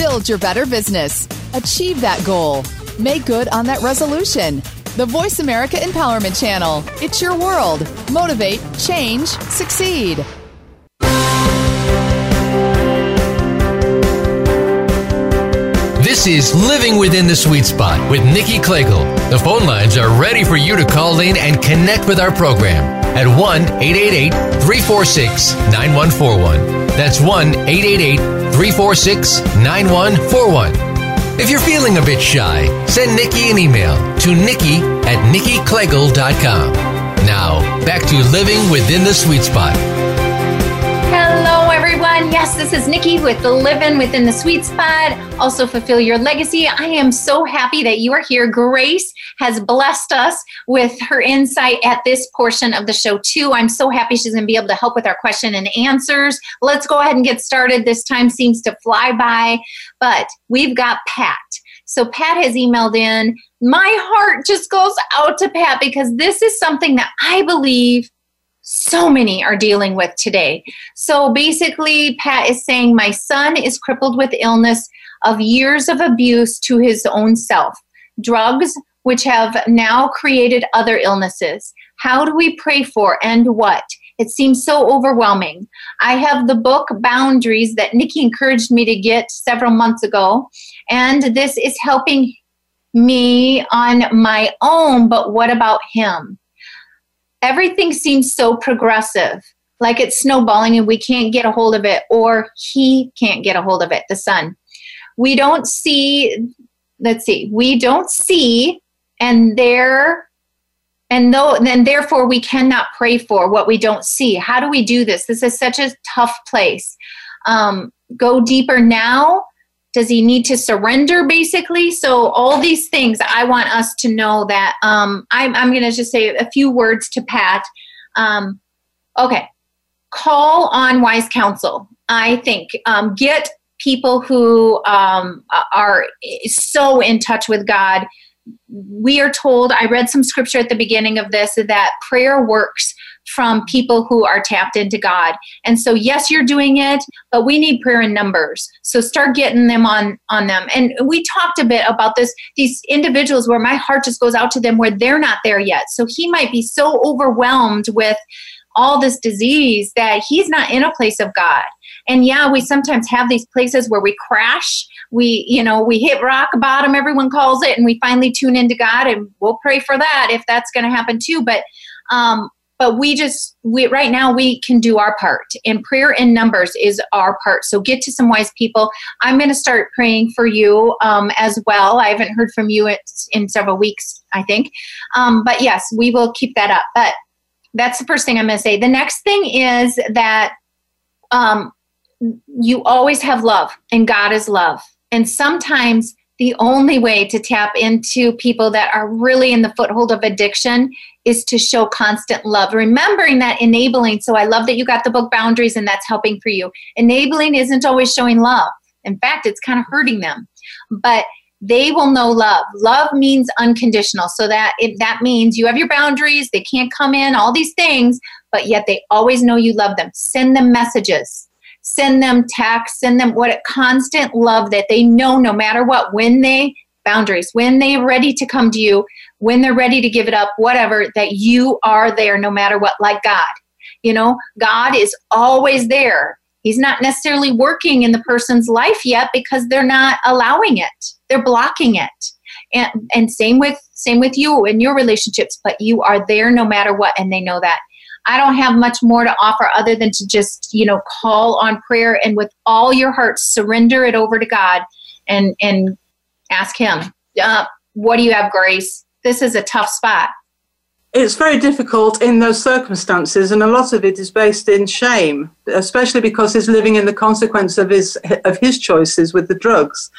Build your better business. Achieve that goal. Make good on that resolution. The Voice America Empowerment Channel. It's your world. Motivate, change, succeed. This is Living Within the Sweet Spot with Nikki Klegel. The phone lines are ready for you to call in and connect with our program at 1 888 346 9141. That's 1 888 346 9141. If you're feeling a bit shy, send Nikki an email to nikki at nikkiklegel.com. Now, back to Living Within the Sweet Spot. Yes, this is Nikki with the Living Within the Sweet Spot. Also, fulfill your legacy. I am so happy that you are here. Grace has blessed us with her insight at this portion of the show, too. I'm so happy she's going to be able to help with our question and answers. Let's go ahead and get started. This time seems to fly by, but we've got Pat. So, Pat has emailed in. My heart just goes out to Pat because this is something that I believe so many are dealing with today. So basically, Pat is saying, My son is crippled with illness of years of abuse to his own self, drugs, which have now created other illnesses. How do we pray for and what? It seems so overwhelming. I have the book Boundaries that Nikki encouraged me to get several months ago, and this is helping me on my own, but what about him? Everything seems so progressive, like it's snowballing and we can't get a hold of it, or he can't get a hold of it, the son. We don't see, let's see, we don't see, and there, and though, then therefore we cannot pray for what we don't see. How do we do this? This is such a tough place. Um, go deeper now. Does he need to surrender basically? So, all these things, I want us to know that um, I'm, I'm going to just say a few words to Pat. Um, okay, call on wise counsel. I think um, get people who um, are so in touch with God. We are told, I read some scripture at the beginning of this, that prayer works from people who are tapped into God. And so yes, you're doing it, but we need prayer in numbers. So start getting them on on them. And we talked a bit about this these individuals where my heart just goes out to them where they're not there yet. So he might be so overwhelmed with all this disease that he's not in a place of God. And yeah, we sometimes have these places where we crash. We, you know, we hit rock bottom, everyone calls it, and we finally tune into God and we'll pray for that if that's going to happen too. But um, but we just we right now we can do our part and prayer in numbers is our part so get to some wise people. I'm going to start praying for you um, as well. I haven't heard from you in several weeks i think um, but yes we will keep that up but that's the first thing i'm going to say. The next thing is that um, you always have love and god is love and sometimes the only way to tap into people that are really in the foothold of addiction is to show constant love. Remembering that enabling, so I love that you got the book Boundaries and that's helping for you. Enabling isn't always showing love. In fact, it's kind of hurting them. But they will know love. Love means unconditional. So that it, that means you have your boundaries, they can't come in, all these things, but yet they always know you love them. Send them messages send them texts, send them what a constant love that they know no matter what, when they boundaries, when they're ready to come to you, when they're ready to give it up, whatever, that you are there no matter what, like God. You know, God is always there. He's not necessarily working in the person's life yet because they're not allowing it. They're blocking it. And and same with same with you in your relationships, but you are there no matter what and they know that. I don't have much more to offer other than to just, you know, call on prayer and with all your heart surrender it over to God and and ask him, uh, what do you have, Grace? This is a tough spot. It's very difficult in those circumstances, and a lot of it is based in shame, especially because he's living in the consequence of his of his choices with the drugs.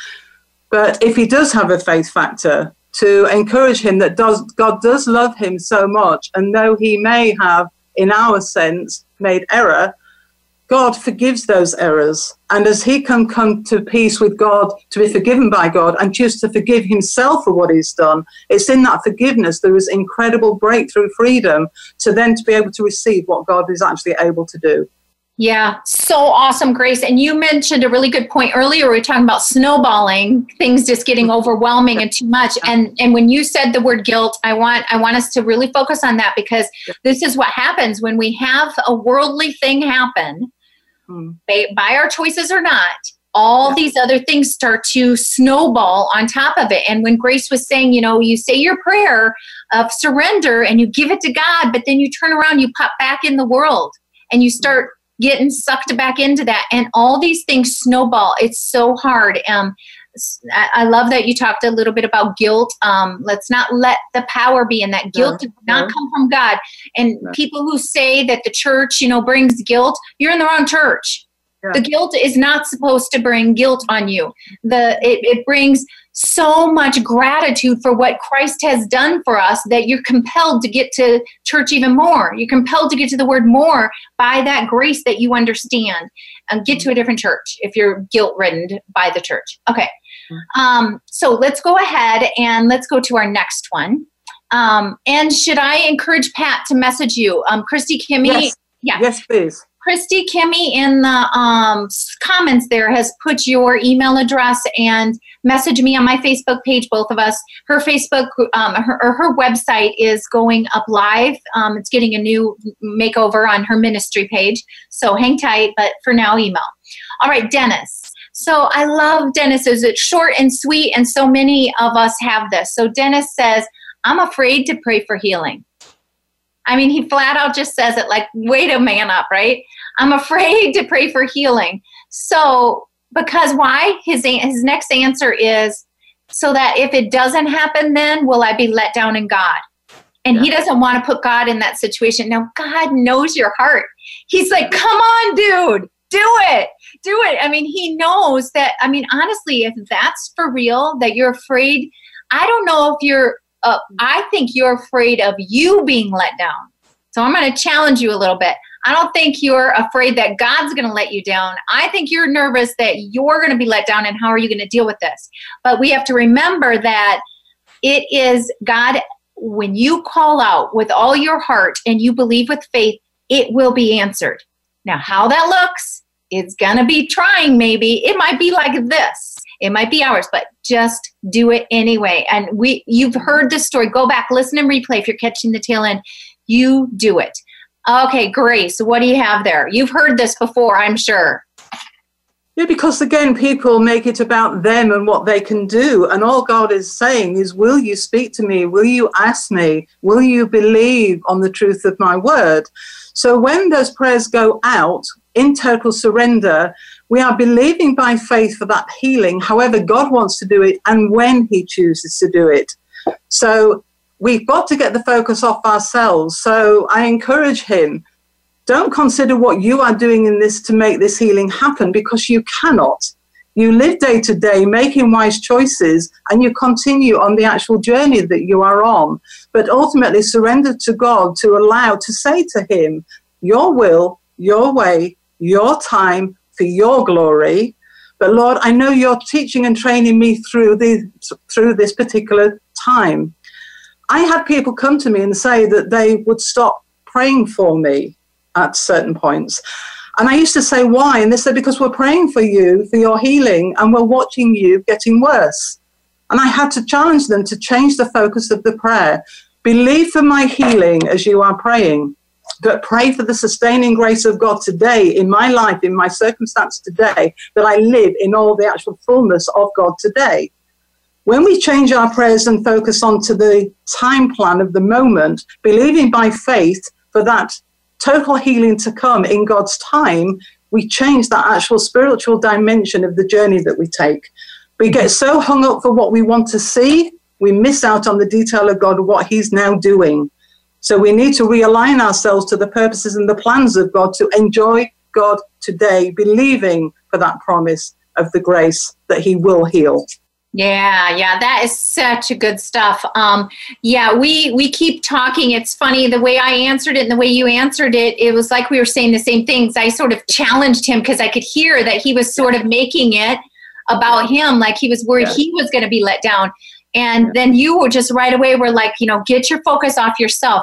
But if he does have a faith factor, to encourage him that does God does love him so much, and though he may have in our sense, made error, God forgives those errors. And as he can come to peace with God, to be forgiven by God, and choose to forgive himself for what he's done, it's in that forgiveness there is incredible breakthrough freedom to then to be able to receive what God is actually able to do. Yeah, so awesome, Grace. And you mentioned a really good point earlier. We were talking about snowballing, things just getting mm-hmm. overwhelming and too much. And and when you said the word guilt, I want I want us to really focus on that because this is what happens when we have a worldly thing happen, mm-hmm. by, by our choices or not. All yeah. these other things start to snowball on top of it. And when Grace was saying, you know, you say your prayer of surrender and you give it to God, but then you turn around, you pop back in the world and you start getting sucked back into that and all these things snowball it's so hard um, I love that you talked a little bit about guilt. Um, let's not let the power be in that. Guilt does not come from God. And people who say that the church, you know, brings guilt, you're in the wrong church. Yeah. The guilt is not supposed to bring guilt on you. The it, it brings so much gratitude for what Christ has done for us that you're compelled to get to church even more. You're compelled to get to the word more by that grace that you understand and get to a different church if you're guilt ridden by the church. Okay. Um, so let's go ahead and let's go to our next one. Um, and should I encourage Pat to message you? Um, Christy Kimmy? Yes. Yeah. Yes, please. Christy Kimmy in the um, comments there has put your email address and message me on my Facebook page, both of us. Her Facebook um, her, or her website is going up live. Um, it's getting a new makeover on her ministry page. So hang tight, but for now, email. All right, Dennis. So I love Dennis's. It's short and sweet, and so many of us have this. So Dennis says, I'm afraid to pray for healing. I mean, he flat out just says it like, wait a man up, right? I'm afraid to pray for healing. So, because why? His, his next answer is so that if it doesn't happen, then will I be let down in God? And yeah. he doesn't want to put God in that situation. Now, God knows your heart. He's like, come on, dude, do it, do it. I mean, he knows that. I mean, honestly, if that's for real, that you're afraid, I don't know if you're uh, I think you're afraid of you being let down. So I'm going to challenge you a little bit. I don't think you're afraid that God's going to let you down. I think you're nervous that you're going to be let down and how are you going to deal with this? But we have to remember that it is God, when you call out with all your heart and you believe with faith, it will be answered. Now, how that looks, it's going to be trying maybe. It might be like this. It might be ours, but just do it anyway. And we you've heard this story. Go back, listen and replay if you're catching the tail end. You do it. Okay, Grace, what do you have there? You've heard this before, I'm sure. Yeah, because again, people make it about them and what they can do. And all God is saying is, Will you speak to me? Will you ask me? Will you believe on the truth of my word? So when those prayers go out in total surrender, we are believing by faith for that healing, however God wants to do it and when He chooses to do it. So we've got to get the focus off ourselves. So I encourage him don't consider what you are doing in this to make this healing happen because you cannot. You live day to day making wise choices and you continue on the actual journey that you are on. But ultimately, surrender to God to allow to say to Him, Your will, your way, your time for your glory. But Lord, I know you're teaching and training me through, the, through this particular time. I had people come to me and say that they would stop praying for me at certain points. And I used to say, why? And they said, because we're praying for you, for your healing, and we're watching you getting worse. And I had to challenge them to change the focus of the prayer. Believe for my healing as you are praying, but pray for the sustaining grace of God today in my life, in my circumstance today, that I live in all the actual fullness of God today. When we change our prayers and focus onto the time plan of the moment, believing by faith for that total healing to come in God's time, we change that actual spiritual dimension of the journey that we take. We get so hung up for what we want to see, we miss out on the detail of God, what He's now doing. So we need to realign ourselves to the purposes and the plans of God to enjoy God today, believing for that promise of the grace that He will heal. Yeah, yeah, that is such a good stuff. Um, yeah, we we keep talking. It's funny the way I answered it and the way you answered it. It was like we were saying the same things. I sort of challenged him because I could hear that he was sort of making it about him, like he was worried he was going to be let down. And then you were just right away were like, you know, get your focus off yourself.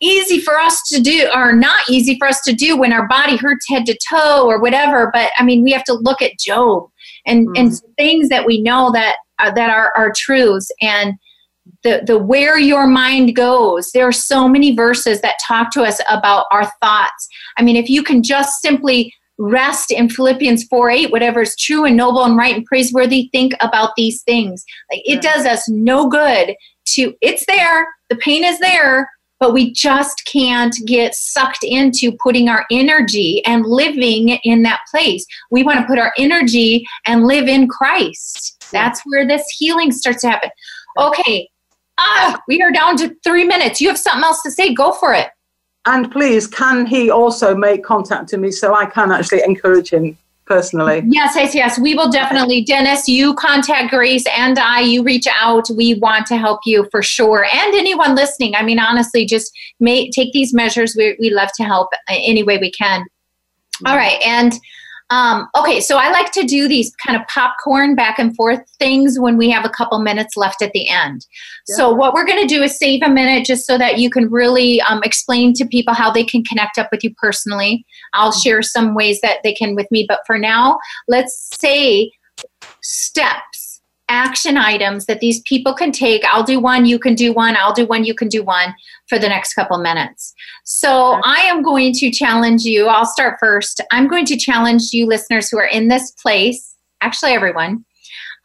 Easy for us to do, or not easy for us to do when our body hurts head to toe or whatever. But I mean, we have to look at Job and mm-hmm. and things that we know that uh, that are, are truths and the, the where your mind goes there are so many verses that talk to us about our thoughts i mean if you can just simply rest in philippians 4 8 whatever is true and noble and right and praiseworthy think about these things like it does us no good to it's there the pain is there but we just can't get sucked into putting our energy and living in that place. We want to put our energy and live in Christ. That's where this healing starts to happen. Okay, ah, we are down to three minutes. You have something else to say? Go for it. And please, can he also make contact to me so I can actually encourage him personally. Yes, yes, yes. We will definitely. Dennis, you contact Grace and I, you reach out. We want to help you for sure. And anyone listening, I mean, honestly, just may, take these measures. We, we love to help any way we can. All right. And um, okay, so I like to do these kind of popcorn back and forth things when we have a couple minutes left at the end. Yeah. So, what we're going to do is save a minute just so that you can really um, explain to people how they can connect up with you personally. I'll mm-hmm. share some ways that they can with me, but for now, let's say steps action items that these people can take. I'll do one, you can do one, I'll do one, you can do one for the next couple minutes. So I am going to challenge you. I'll start first. I'm going to challenge you, listeners who are in this place, actually, everyone.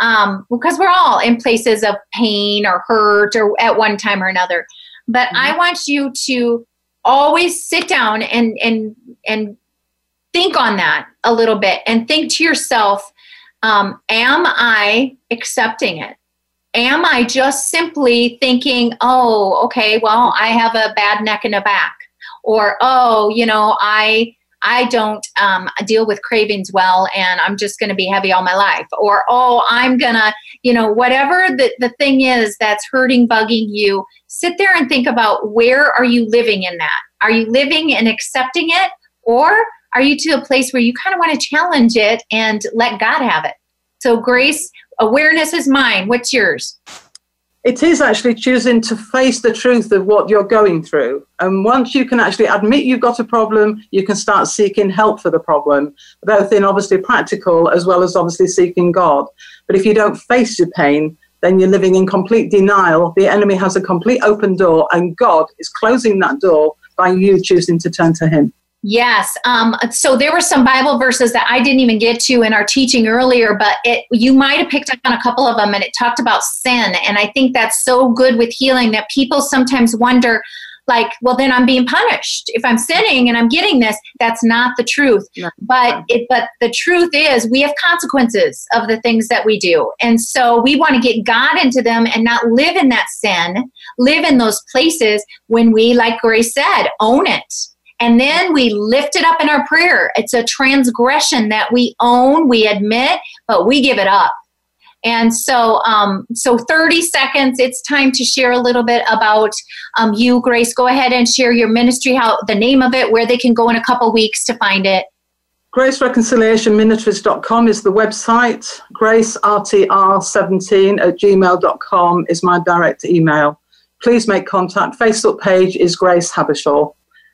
Um, because we're all in places of pain or hurt or at one time or another. But mm-hmm. I want you to always sit down and and and think on that a little bit and think to yourself um, am I accepting it? Am I just simply thinking, oh, okay, well, I have a bad neck and a back, or oh, you know, I I don't um, deal with cravings well, and I'm just going to be heavy all my life, or oh, I'm gonna, you know, whatever the the thing is that's hurting, bugging you. Sit there and think about where are you living in that? Are you living and accepting it, or are you to a place where you kind of want to challenge it and let God have it? So, Grace, awareness is mine. What's yours? It is actually choosing to face the truth of what you're going through. And once you can actually admit you've got a problem, you can start seeking help for the problem, both in obviously practical as well as obviously seeking God. But if you don't face your pain, then you're living in complete denial. The enemy has a complete open door, and God is closing that door by you choosing to turn to Him. Yes. Um, so there were some Bible verses that I didn't even get to in our teaching earlier, but it, you might have picked up on a couple of them, and it talked about sin. And I think that's so good with healing that people sometimes wonder, like, well, then I'm being punished if I'm sinning and I'm getting this. That's not the truth. No. But it, but the truth is, we have consequences of the things that we do, and so we want to get God into them and not live in that sin, live in those places when we, like Grace said, own it and then we lift it up in our prayer. It's a transgression that we own, we admit, but we give it up. And so, um, so 30 seconds. It's time to share a little bit about um, you, Grace. Go ahead and share your ministry, how the name of it, where they can go in a couple weeks to find it. GraceReconciliationMinistries.com is the website. GraceRTR17 at gmail.com is my direct email. Please make contact. Facebook page is Grace Habershaw.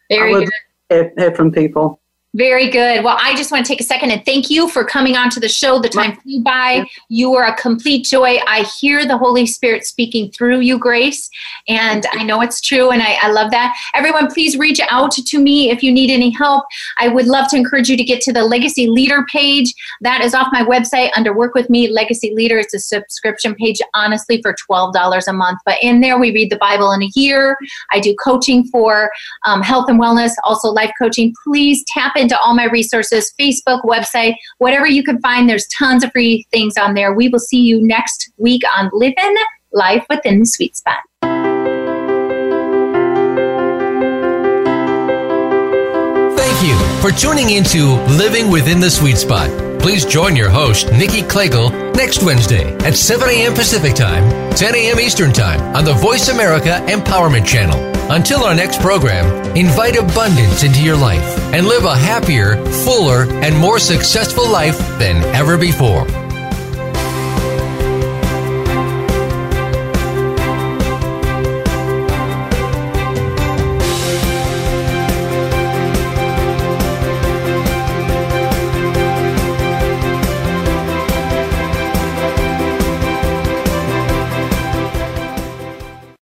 Very good. Hear, hear from people. Very good. Well, I just want to take a second and thank you for coming on to the show. The time flew by. You are a complete joy. I hear the Holy Spirit speaking through you, Grace, and I know it's true, and I, I love that. Everyone, please reach out to me if you need any help. I would love to encourage you to get to the Legacy Leader page. That is off my website under Work With Me, Legacy Leader. It's a subscription page, honestly, for $12 a month. But in there, we read the Bible in a year. I do coaching for um, health and wellness, also life coaching. Please tap in into all my resources Facebook, website, whatever you can find. There's tons of free things on there. We will see you next week on Living Life Within the Sweet Spot. Thank you for tuning into Living Within the Sweet Spot. Please join your host, Nikki Klegel, next Wednesday at 7 a.m. Pacific Time, 10 a.m. Eastern Time on the Voice America Empowerment Channel. Until our next program, invite abundance into your life and live a happier, fuller, and more successful life than ever before.